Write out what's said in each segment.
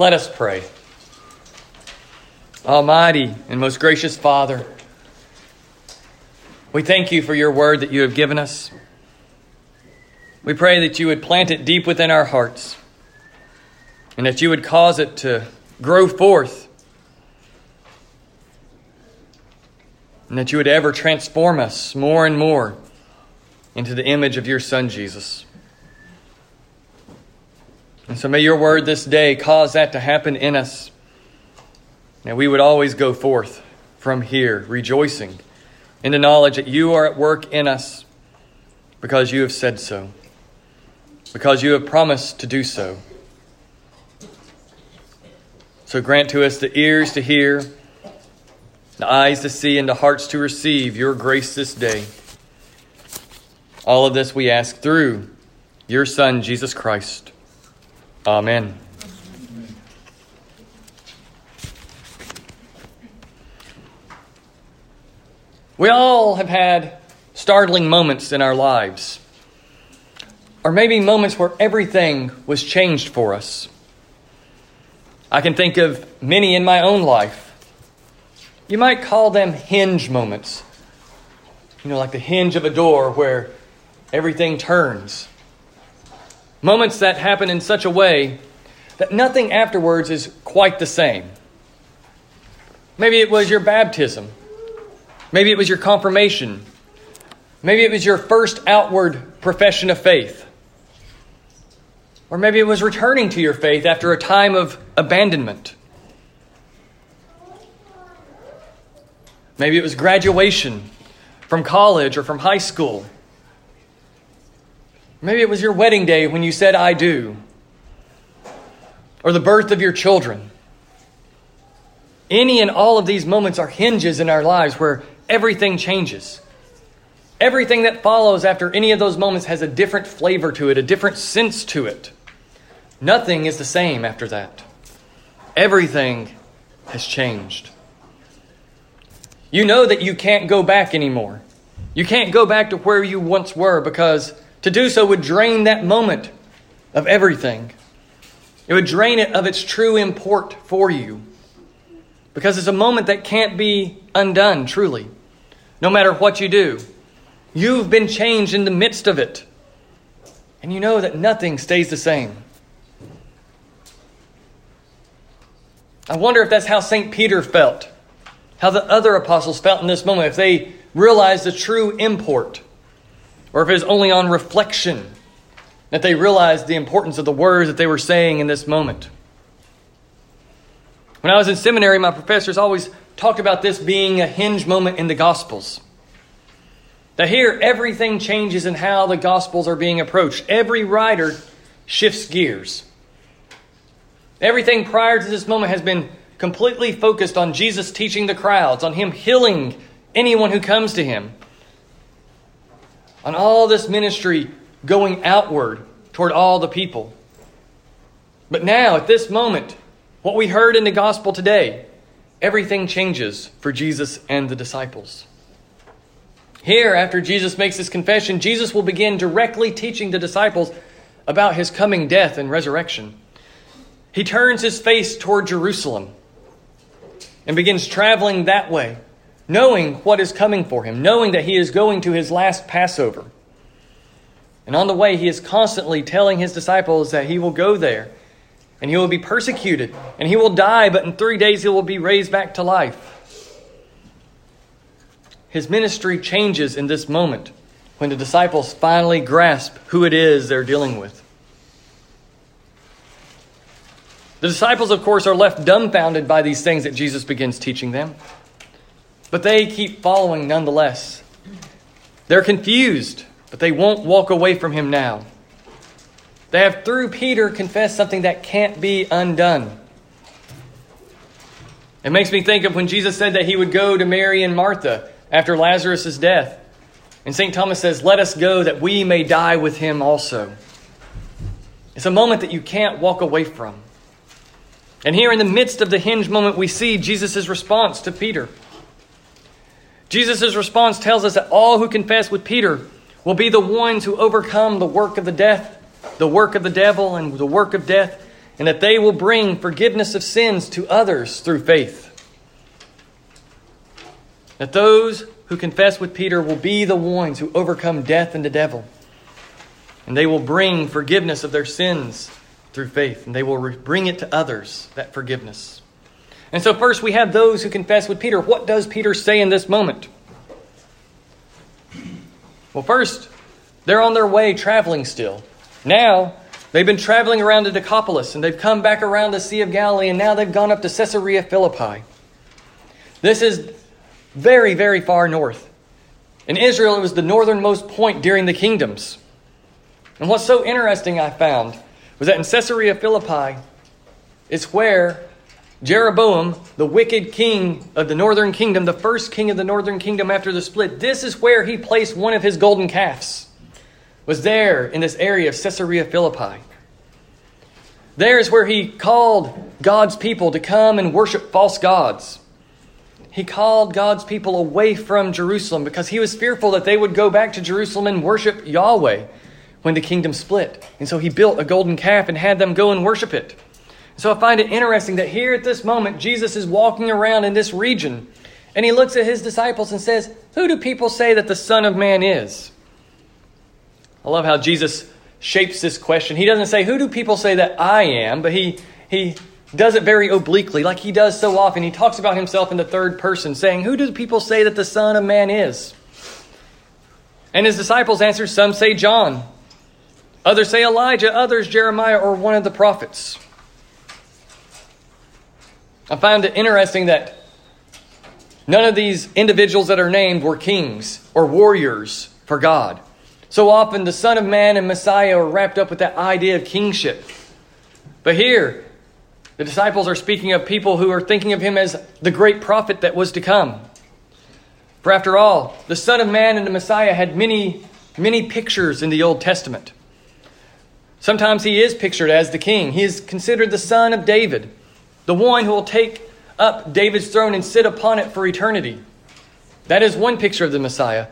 Let us pray. Almighty and most gracious Father, we thank you for your word that you have given us. We pray that you would plant it deep within our hearts and that you would cause it to grow forth and that you would ever transform us more and more into the image of your Son, Jesus. And so may your word this day cause that to happen in us. And we would always go forth from here rejoicing in the knowledge that you are at work in us because you have said so, because you have promised to do so. So grant to us the ears to hear, the eyes to see, and the hearts to receive your grace this day. All of this we ask through your Son, Jesus Christ. Amen. We all have had startling moments in our lives, or maybe moments where everything was changed for us. I can think of many in my own life. You might call them hinge moments. You know, like the hinge of a door where everything turns. Moments that happen in such a way that nothing afterwards is quite the same. Maybe it was your baptism. Maybe it was your confirmation. Maybe it was your first outward profession of faith. Or maybe it was returning to your faith after a time of abandonment. Maybe it was graduation from college or from high school. Maybe it was your wedding day when you said, I do. Or the birth of your children. Any and all of these moments are hinges in our lives where everything changes. Everything that follows after any of those moments has a different flavor to it, a different sense to it. Nothing is the same after that. Everything has changed. You know that you can't go back anymore. You can't go back to where you once were because to do so would drain that moment of everything. It would drain it of its true import for you. Because it's a moment that can't be undone, truly. No matter what you do, you've been changed in the midst of it. And you know that nothing stays the same. I wonder if that's how St. Peter felt, how the other apostles felt in this moment, if they realized the true import or if it was only on reflection that they realized the importance of the words that they were saying in this moment. When I was in seminary, my professors always talked about this being a hinge moment in the Gospels. That here, everything changes in how the Gospels are being approached. Every writer shifts gears. Everything prior to this moment has been completely focused on Jesus teaching the crowds, on Him healing anyone who comes to Him, on all this ministry going outward toward all the people. But now, at this moment, what we heard in the gospel today, everything changes for Jesus and the disciples. Here, after Jesus makes his confession, Jesus will begin directly teaching the disciples about his coming death and resurrection. He turns his face toward Jerusalem and begins traveling that way knowing what is coming for him, knowing that he is going to his last Passover. And on the way, he is constantly telling his disciples that he will go there and he will be persecuted and he will die, but in three days he will be raised back to life. His ministry changes in this moment when the disciples finally grasp who it is they're dealing with. The disciples, of course, are left dumbfounded by these things that Jesus begins teaching them. But they keep following nonetheless. They're confused, but they won't walk away from him now. They have, through Peter, confessed something that can't be undone. It makes me think of when Jesus said that he would go to Mary and Martha after Lazarus' death. And St. Thomas says, Let us go that we may die with him also. It's a moment that you can't walk away from. And here in the midst of the hinge moment, we see Jesus' response to Peter. Jesus' response tells us that all who confess with Peter will be the ones who overcome the work of the death, the work of the devil, and the work of death, and that they will bring forgiveness of sins to others through faith. That those who confess with Peter will be the ones who overcome death and the devil. And they will bring forgiveness of their sins through faith, and they will bring it to others, that forgiveness. And so, first, we have those who confess with Peter. What does Peter say in this moment? Well, first, they're on their way traveling still. Now, they've been traveling around the Decapolis, and they've come back around the Sea of Galilee, and now they've gone up to Caesarea Philippi. This is very, very far north. In Israel, it was the northernmost point during the kingdoms. And what's so interesting, I found, was that in Caesarea Philippi, it's where Jeroboam, the wicked king of the northern kingdom, the first king of the northern kingdom after the split, this is where he placed one of his golden calves. Was there in this area of Caesarea Philippi. There is where he called God's people to come and worship false gods. He called God's people away from Jerusalem because he was fearful that they would go back to Jerusalem and worship Yahweh when the kingdom split. And so he built a golden calf and had them go and worship it. So I find it interesting that here at this moment, Jesus is walking around in this region and he looks at his disciples and says, Who do people say that the Son of Man is? I love how Jesus shapes this question. He doesn't say, Who do people say that I am? But he, he does it very obliquely, like he does so often. He talks about himself in the third person, saying, Who do people say that the Son of Man is? And his disciples answer, Some say John, others say Elijah, others Jeremiah, or one of the prophets. I found it interesting that none of these individuals that are named were kings or warriors for God. So often the Son of Man and Messiah are wrapped up with that idea of kingship. But here, the disciples are speaking of people who are thinking of him as the great prophet that was to come. For after all, the Son of Man and the Messiah had many, many pictures in the Old Testament. Sometimes he is pictured as the king. He is considered the son of David the one who will take up David's throne and sit upon it for eternity. That is one picture of the Messiah.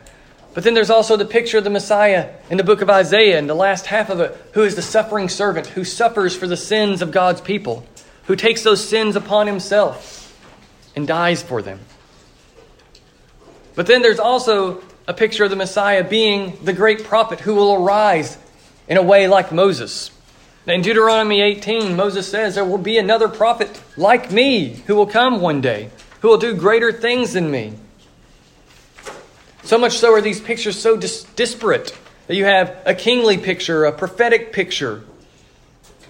But then there's also the picture of the Messiah in the book of Isaiah, in the last half of it, who is the suffering servant, who suffers for the sins of God's people, who takes those sins upon himself and dies for them. But then there's also a picture of the Messiah being the great prophet who will arise in a way like Moses. In Deuteronomy 18, Moses says, There will be another prophet like me who will come one day, who will do greater things than me. So much so are these pictures so dis- disparate that you have a kingly picture, a prophetic picture,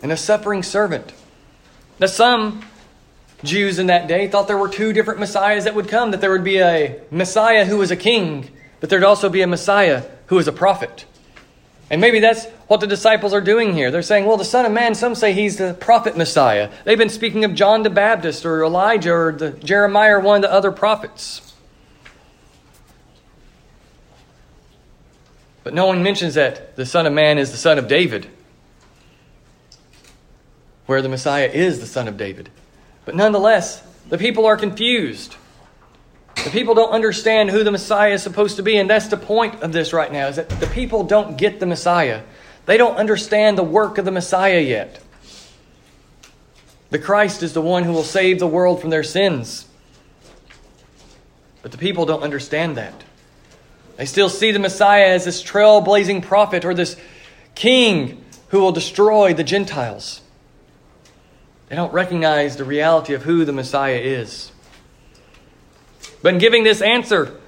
and a suffering servant. Now, some Jews in that day thought there were two different messiahs that would come, that there would be a messiah who was a king, but there'd also be a messiah who was a prophet. And maybe that's what the disciples are doing here. They're saying, well, the Son of Man, some say he's the prophet Messiah. They've been speaking of John the Baptist or Elijah or the Jeremiah or one of the other prophets. But no one mentions that the Son of Man is the Son of David, where the Messiah is the Son of David. But nonetheless, the people are confused. The people don't understand who the Messiah is supposed to be, and that's the point of this right now, is that the people don't get the Messiah. They don't understand the work of the Messiah yet. The Christ is the one who will save the world from their sins. But the people don't understand that. They still see the Messiah as this trailblazing prophet or this king who will destroy the Gentiles. They don't recognize the reality of who the Messiah is. But in giving this answer,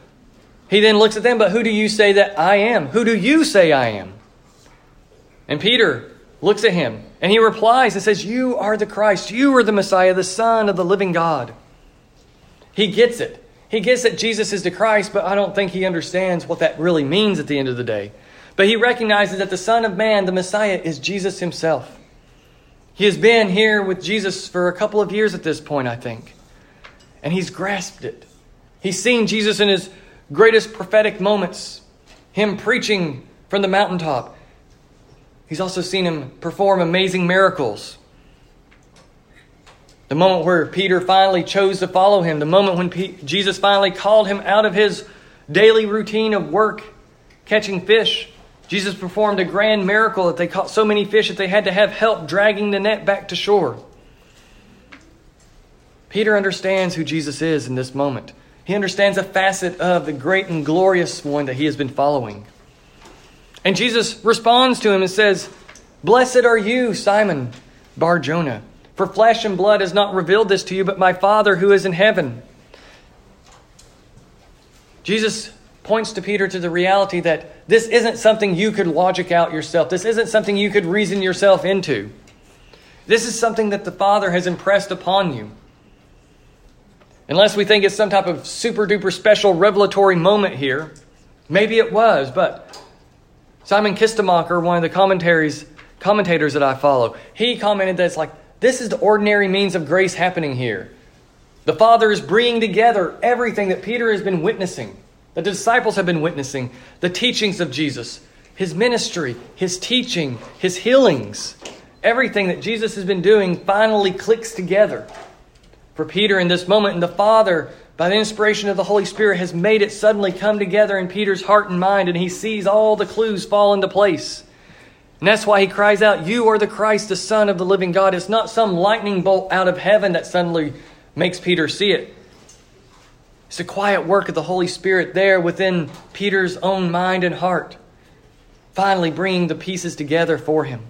he then looks at them, But who do you say that I am? Who do you say I am? And Peter looks at him and he replies and says, You are the Christ. You are the Messiah, the Son of the living God. He gets it. He gets that Jesus is the Christ, but I don't think he understands what that really means at the end of the day. But he recognizes that the Son of Man, the Messiah, is Jesus himself. He has been here with Jesus for a couple of years at this point, I think. And he's grasped it. He's seen Jesus in his greatest prophetic moments, him preaching from the mountaintop. He's also seen him perform amazing miracles. The moment where Peter finally chose to follow him, the moment when P- Jesus finally called him out of his daily routine of work, catching fish, Jesus performed a grand miracle that they caught so many fish that they had to have help dragging the net back to shore. Peter understands who Jesus is in this moment. He understands a facet of the great and glorious one that he has been following. And Jesus responds to him and says, Blessed are you, Simon Bar Jonah, for flesh and blood has not revealed this to you, but my Father who is in heaven. Jesus points to Peter to the reality that this isn't something you could logic out yourself. This isn't something you could reason yourself into. This is something that the Father has impressed upon you. Unless we think it's some type of super duper special revelatory moment here. Maybe it was, but Simon Kistemaker, one of the commentaries, commentators that I follow, he commented that it's like, this is the ordinary means of grace happening here. The Father is bringing together everything that Peter has been witnessing that the disciples have been witnessing the teachings of Jesus, his ministry, his teaching, his healings. Everything that Jesus has been doing finally clicks together for Peter in this moment. And the Father, by the inspiration of the Holy Spirit, has made it suddenly come together in Peter's heart and mind, and he sees all the clues fall into place. And that's why he cries out, You are the Christ, the Son of the living God. It's not some lightning bolt out of heaven that suddenly makes Peter see it. It's a quiet work of the Holy Spirit there within Peter's own mind and heart, finally bringing the pieces together for him.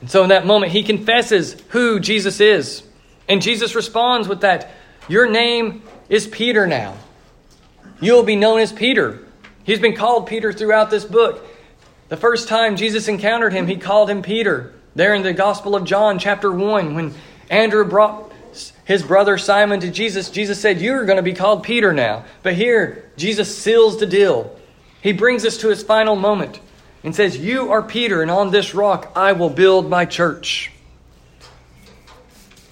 And so in that moment, he confesses who Jesus is. And Jesus responds with that Your name is Peter now. You'll be known as Peter. He's been called Peter throughout this book. The first time Jesus encountered him, he called him Peter. There in the Gospel of John, chapter 1, when Andrew brought his brother Simon to Jesus, Jesus said, You're going to be called Peter now. But here, Jesus seals the deal. He brings us to his final moment and says, You are Peter, and on this rock I will build my church.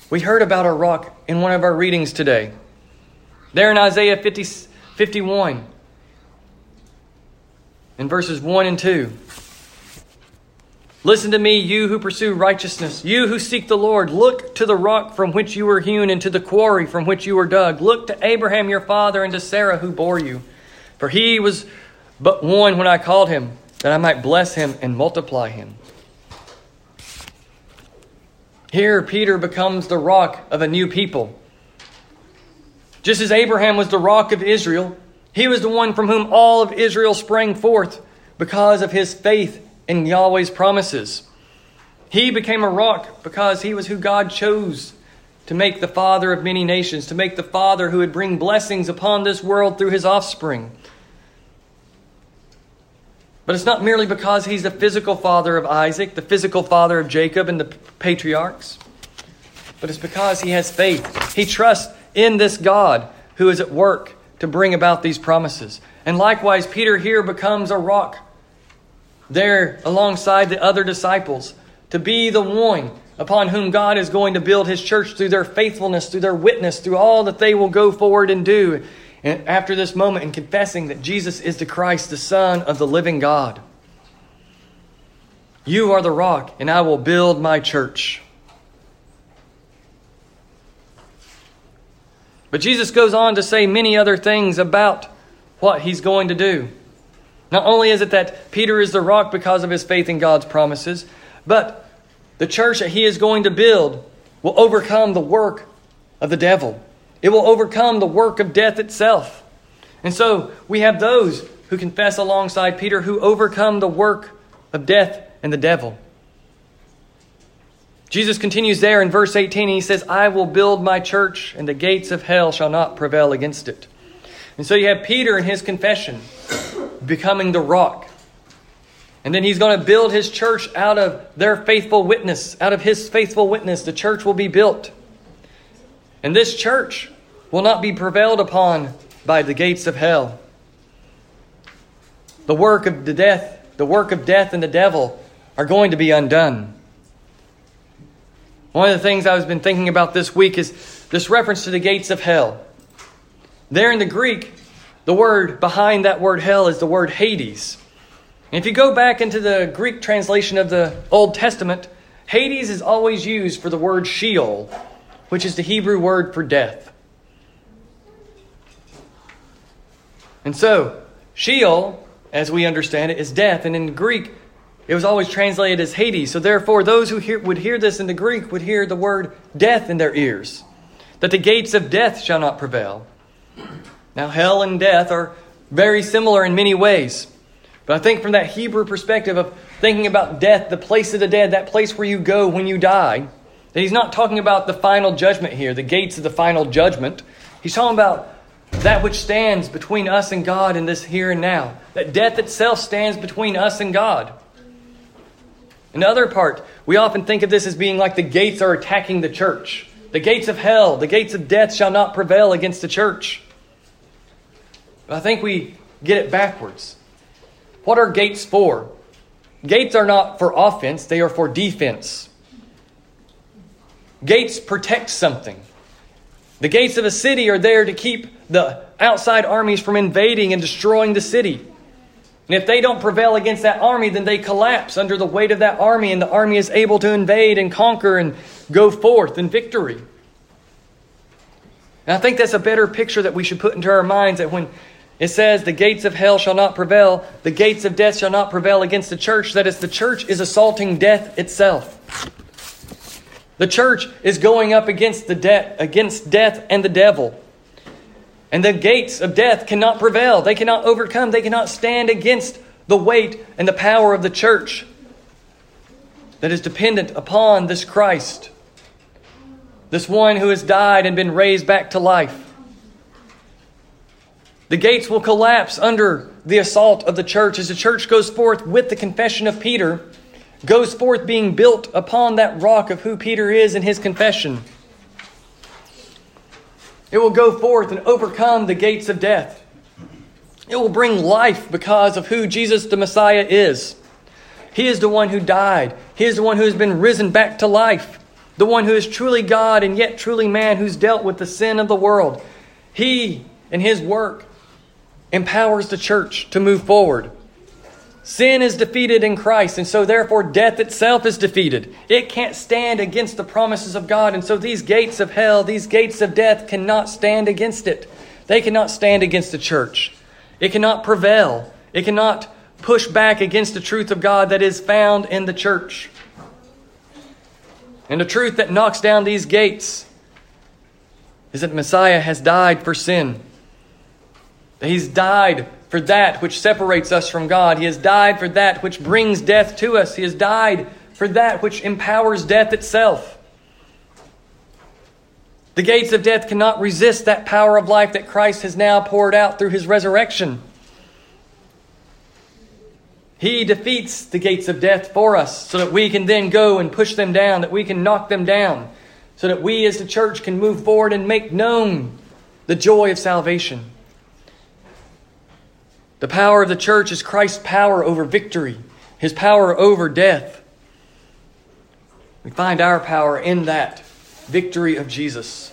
We heard about our rock in one of our readings today. There in Isaiah 50, 51, in verses 1 and 2. Listen to me, you who pursue righteousness, you who seek the Lord. Look to the rock from which you were hewn, and to the quarry from which you were dug. Look to Abraham your father, and to Sarah who bore you. For he was but one when I called him, that I might bless him and multiply him. Here, Peter becomes the rock of a new people. Just as Abraham was the rock of Israel, he was the one from whom all of Israel sprang forth because of his faith in Yahweh's promises. He became a rock because he was who God chose to make the father of many nations, to make the father who would bring blessings upon this world through his offspring. But it's not merely because he's the physical father of Isaac, the physical father of Jacob and the patriarchs, but it's because he has faith. He trusts in this God who is at work to bring about these promises. And likewise, Peter here becomes a rock there alongside the other disciples to be the one upon whom God is going to build his church through their faithfulness, through their witness, through all that they will go forward and do. And after this moment, in confessing that Jesus is the Christ, the Son of the living God. You are the rock, and I will build my church. But Jesus goes on to say many other things about what he's going to do. Not only is it that Peter is the rock because of his faith in God's promises, but the church that he is going to build will overcome the work of the devil. It will overcome the work of death itself. And so we have those who confess alongside Peter who overcome the work of death and the devil. Jesus continues there in verse 18. He says, I will build my church, and the gates of hell shall not prevail against it. And so you have Peter in his confession becoming the rock. And then he's going to build his church out of their faithful witness, out of his faithful witness. The church will be built. And this church will not be prevailed upon by the gates of hell. The work of the death, the work of death and the devil are going to be undone. One of the things I've been thinking about this week is this reference to the gates of hell. There in the Greek, the word behind that word hell is the word Hades. And if you go back into the Greek translation of the Old Testament, Hades is always used for the word Sheol, which is the Hebrew word for death. And so, Sheol as we understand it, is death. And in Greek, it was always translated as Hades. So therefore, those who hear, would hear this in the Greek would hear the word death in their ears, that the gates of death shall not prevail. Now, hell and death are very similar in many ways. But I think from that Hebrew perspective of thinking about death, the place of the dead, that place where you go when you die, he's not talking about the final judgment here, the gates of the final judgment. He's talking about that which stands between us and God in this here and now. That death itself stands between us and God. Another part, we often think of this as being like the gates are attacking the church. The gates of hell, the gates of death shall not prevail against the church. But I think we get it backwards. What are gates for? Gates are not for offense, they are for defense. Gates protect something. The gates of a city are there to keep the outside armies from invading and destroying the city. And if they don't prevail against that army, then they collapse under the weight of that army, and the army is able to invade and conquer and go forth in victory. And I think that's a better picture that we should put into our minds that when it says, The gates of hell shall not prevail, the gates of death shall not prevail against the church, that is, the church is assaulting death itself. The church is going up against the debt, against death and the devil. And the gates of death cannot prevail. They cannot overcome. They cannot stand against the weight and the power of the church that is dependent upon this Christ, this one who has died and been raised back to life. The gates will collapse under the assault of the church as the church goes forth with the confession of Peter, goes forth being built upon that rock of who Peter is in his confession. It will go forth and overcome the gates of death. It will bring life because of who Jesus the Messiah is. He is the one who died. He is the one who has been risen back to life. The one who is truly God and yet truly man, who's dealt with the sin of the world. He and his work empowers the church to move forward. Sin is defeated in Christ, and so therefore death itself is defeated. It can't stand against the promises of God, and so these gates of hell, these gates of death cannot stand against it. They cannot stand against the church. It cannot prevail. It cannot push back against the truth of God that is found in the church. And the truth that knocks down these gates is that Messiah has died for sin. He's died for that which separates us from God. He has died for that which brings death to us. He has died for that which empowers death itself. The gates of death cannot resist that power of life that Christ has now poured out through his resurrection. He defeats the gates of death for us so that we can then go and push them down, that we can knock them down, so that we as the church can move forward and make known the joy of salvation. The power of the church is Christ's power over victory, his power over death. We find our power in that victory of Jesus.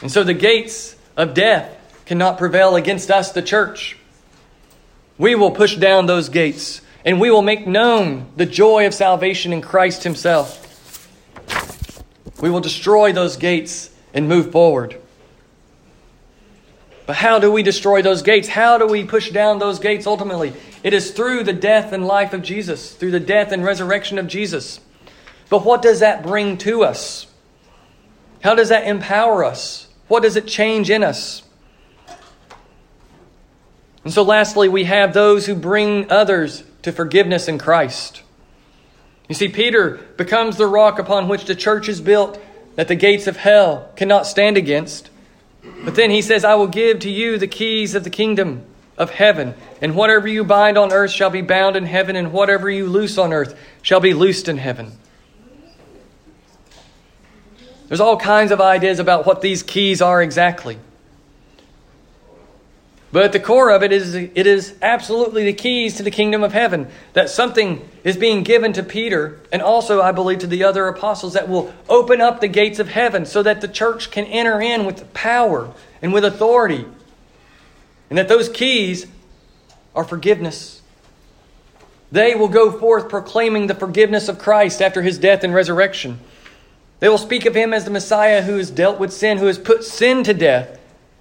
And so the gates of death cannot prevail against us, the church. We will push down those gates and we will make known the joy of salvation in Christ Himself. We will destroy those gates and move forward. But how do we destroy those gates? How do we push down those gates ultimately? It is through the death and life of Jesus, through the death and resurrection of Jesus. But what does that bring to us? How does that empower us? What does it change in us? And so, lastly, we have those who bring others to forgiveness in Christ. You see, Peter becomes the rock upon which the church is built that the gates of hell cannot stand against. But then he says, I will give to you the keys of the kingdom of heaven, and whatever you bind on earth shall be bound in heaven, and whatever you loose on earth shall be loosed in heaven. There's all kinds of ideas about what these keys are exactly. But at the core of it is it is absolutely the keys to the kingdom of heaven. That something is being given to Peter and also I believe to the other apostles that will open up the gates of heaven so that the church can enter in with power and with authority. And that those keys are forgiveness. They will go forth proclaiming the forgiveness of Christ after his death and resurrection. They will speak of him as the Messiah who has dealt with sin, who has put sin to death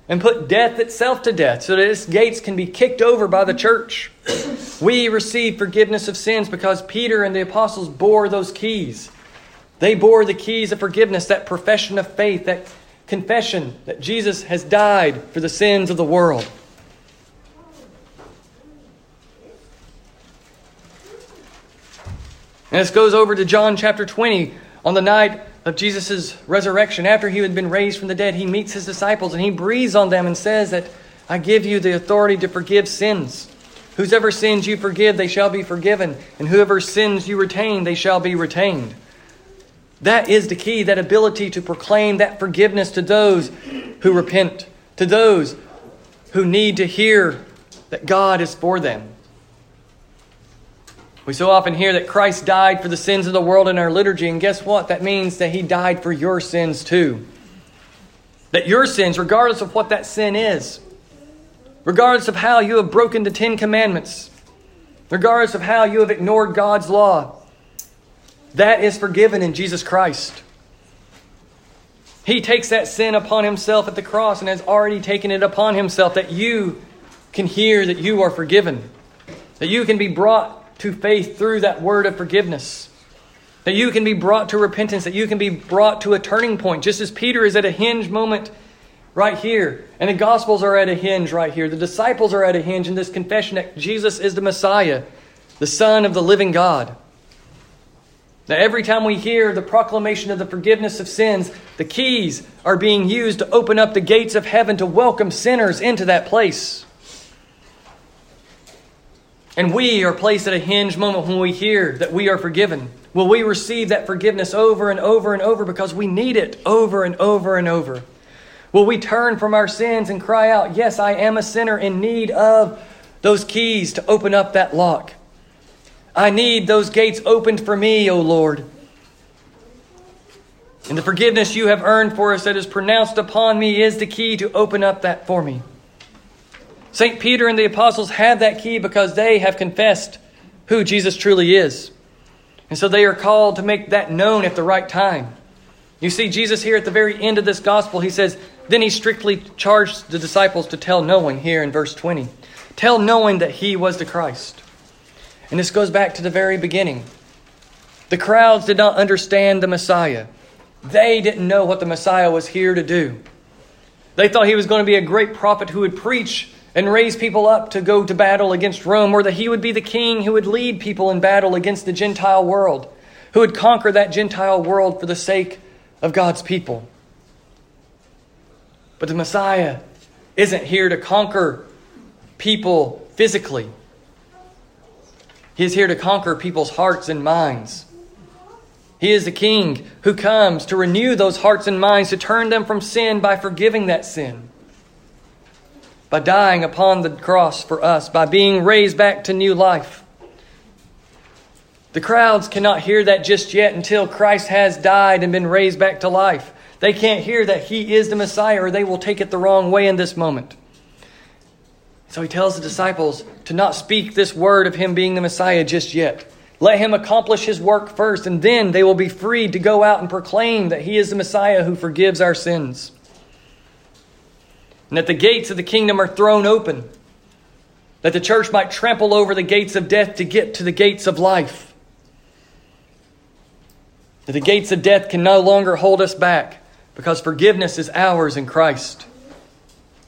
and put death itself to death so that its gates can be kicked over by the church. We receive forgiveness of sins because Peter and the apostles bore those keys. They bore the keys of forgiveness, that profession of faith, that confession that Jesus has died for the sins of the world. And this goes over to John chapter 20 on the night of Jesus' resurrection, after he had been raised from the dead, he meets his disciples and he breathes on them and says that I give you the authority to forgive sins. Whosever sins you forgive, they shall be forgiven. And whoever sins you retain, they shall be retained. That is the key, that ability to proclaim that forgiveness to those who repent, to those who need to hear that God is for them. We so often hear that Christ died for the sins of the world in our liturgy, and guess what? That means that He died for your sins too. That your sins, regardless of what that sin is, regardless of how you have broken the Ten Commandments, regardless of how you have ignored God's law, that is forgiven in Jesus Christ. He takes that sin upon himself at the cross and has already taken it upon himself that you can hear that you are forgiven, that you can be brought to faith through that word of forgiveness. That you can be brought to repentance, that you can be brought to a turning point, just as Peter is at a hinge moment right here. And the Gospels are at a hinge right here. The disciples are at a hinge in this confession that Jesus is the Messiah, the Son of the living God. Now, every time we hear the proclamation of the forgiveness of sins, the keys are being used to open up the gates of heaven to welcome sinners into that place. And we are placed at a hinge moment when we hear that we are forgiven. Will we receive that forgiveness over and over and over because we need it over and over and over? Will we turn from our sins and cry out, Yes, I am a sinner in need of those keys to open up that lock? I need those gates opened for me, O Lord. And the forgiveness you have earned for us that is pronounced upon me is the key to open up that for me. St. Peter and the apostles have that key because they have confessed who Jesus truly is. And so they are called to make that known at the right time. You see, Jesus here at the very end of this gospel, he says, Then he strictly charged the disciples to tell no one here in verse 20. Tell no one that he was the Christ. And this goes back to the very beginning. The crowds did not understand the Messiah, they didn't know what the Messiah was here to do. They thought he was going to be a great prophet who would preach and raise people up to go to battle against Rome, or that he would be the king who would lead people in battle against the Gentile world, who would conquer that Gentile world for the sake of God's people. But the Messiah isn't here to conquer people physically. He is here to conquer people's hearts and minds. He is the king who comes to renew those hearts and minds, to turn them from sin by forgiving that sin by dying upon the cross for us, by being raised back to new life. The crowds cannot hear that just yet until Christ has died and been raised back to life. They can't hear that He is the Messiah, or they will take it the wrong way in this moment. So He tells the disciples to not speak this word of Him being the Messiah just yet. Let Him accomplish His work first, and then they will be free to go out and proclaim that He is the Messiah who forgives our sins and that the gates of the kingdom are thrown open, that the church might trample over the gates of death to get to the gates of life. That the gates of death can no longer hold us back because forgiveness is ours in Christ.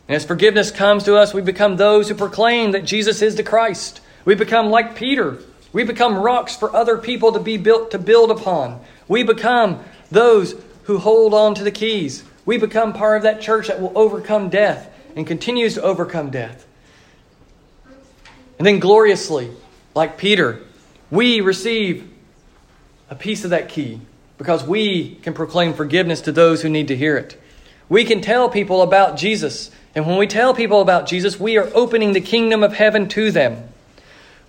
And as forgiveness comes to us, we become those who proclaim that Jesus is the Christ. We become like Peter. We become rocks for other people to be built to build upon. We become those who hold on to the keys. We become part of that church that will overcome death and continues to overcome death. And then gloriously, like Peter, we receive a piece of that key because we can proclaim forgiveness to those who need to hear it. We can tell people about Jesus. And when we tell people about Jesus, we are opening the kingdom of heaven to them.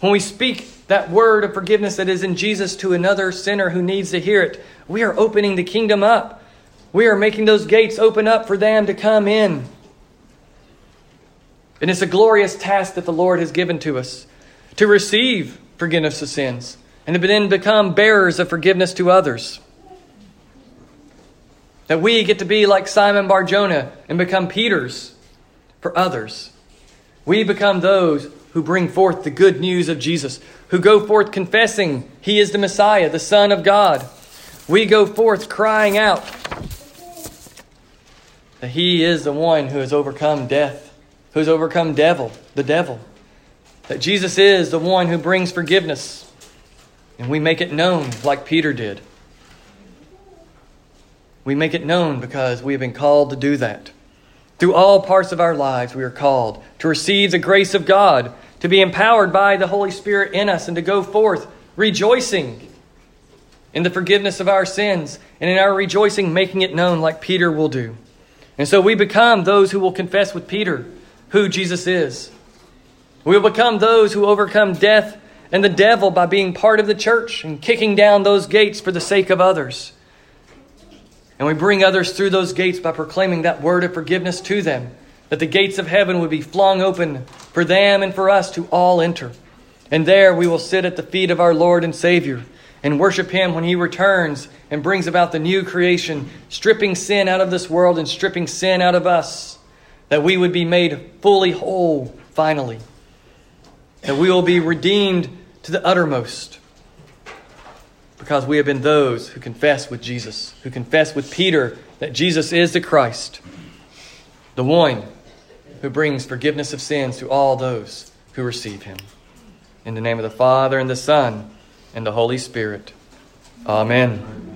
When we speak that word of forgiveness that is in Jesus to another sinner who needs to hear it, we are opening the kingdom up. We are making those gates open up for them to come in. And it's a glorious task that the Lord has given to us to receive forgiveness of sins and to then become bearers of forgiveness to others. That we get to be like Simon Barjona and become Peter's for others. We become those who bring forth the good news of Jesus, who go forth confessing He is the Messiah, the Son of God. We go forth crying out that He is the one who has overcome death, who has overcome devil, the devil. That Jesus is the one who brings forgiveness. And we make it known like Peter did. We make it known because we have been called to do that. Through all parts of our lives, we are called to receive the grace of God, to be empowered by the Holy Spirit in us, and to go forth rejoicing in the forgiveness of our sins, and in our rejoicing, making it known like Peter will do. And so we become those who will confess with Peter who Jesus is. We will become those who overcome death and the devil by being part of the church and kicking down those gates for the sake of others. And we bring others through those gates by proclaiming that word of forgiveness to them, that the gates of heaven would be flung open for them and for us to all enter. And there we will sit at the feet of our Lord and Savior and worship Him when He returns and brings about the new creation, stripping sin out of this world and stripping sin out of us, that we would be made fully whole finally, that we will be redeemed to the uttermost because we have been those who confess with Jesus, who confess with Peter that Jesus is the Christ, the one who brings forgiveness of sins to all those who receive him. In the name of the Father, and the Son, and the Holy Spirit. Amen.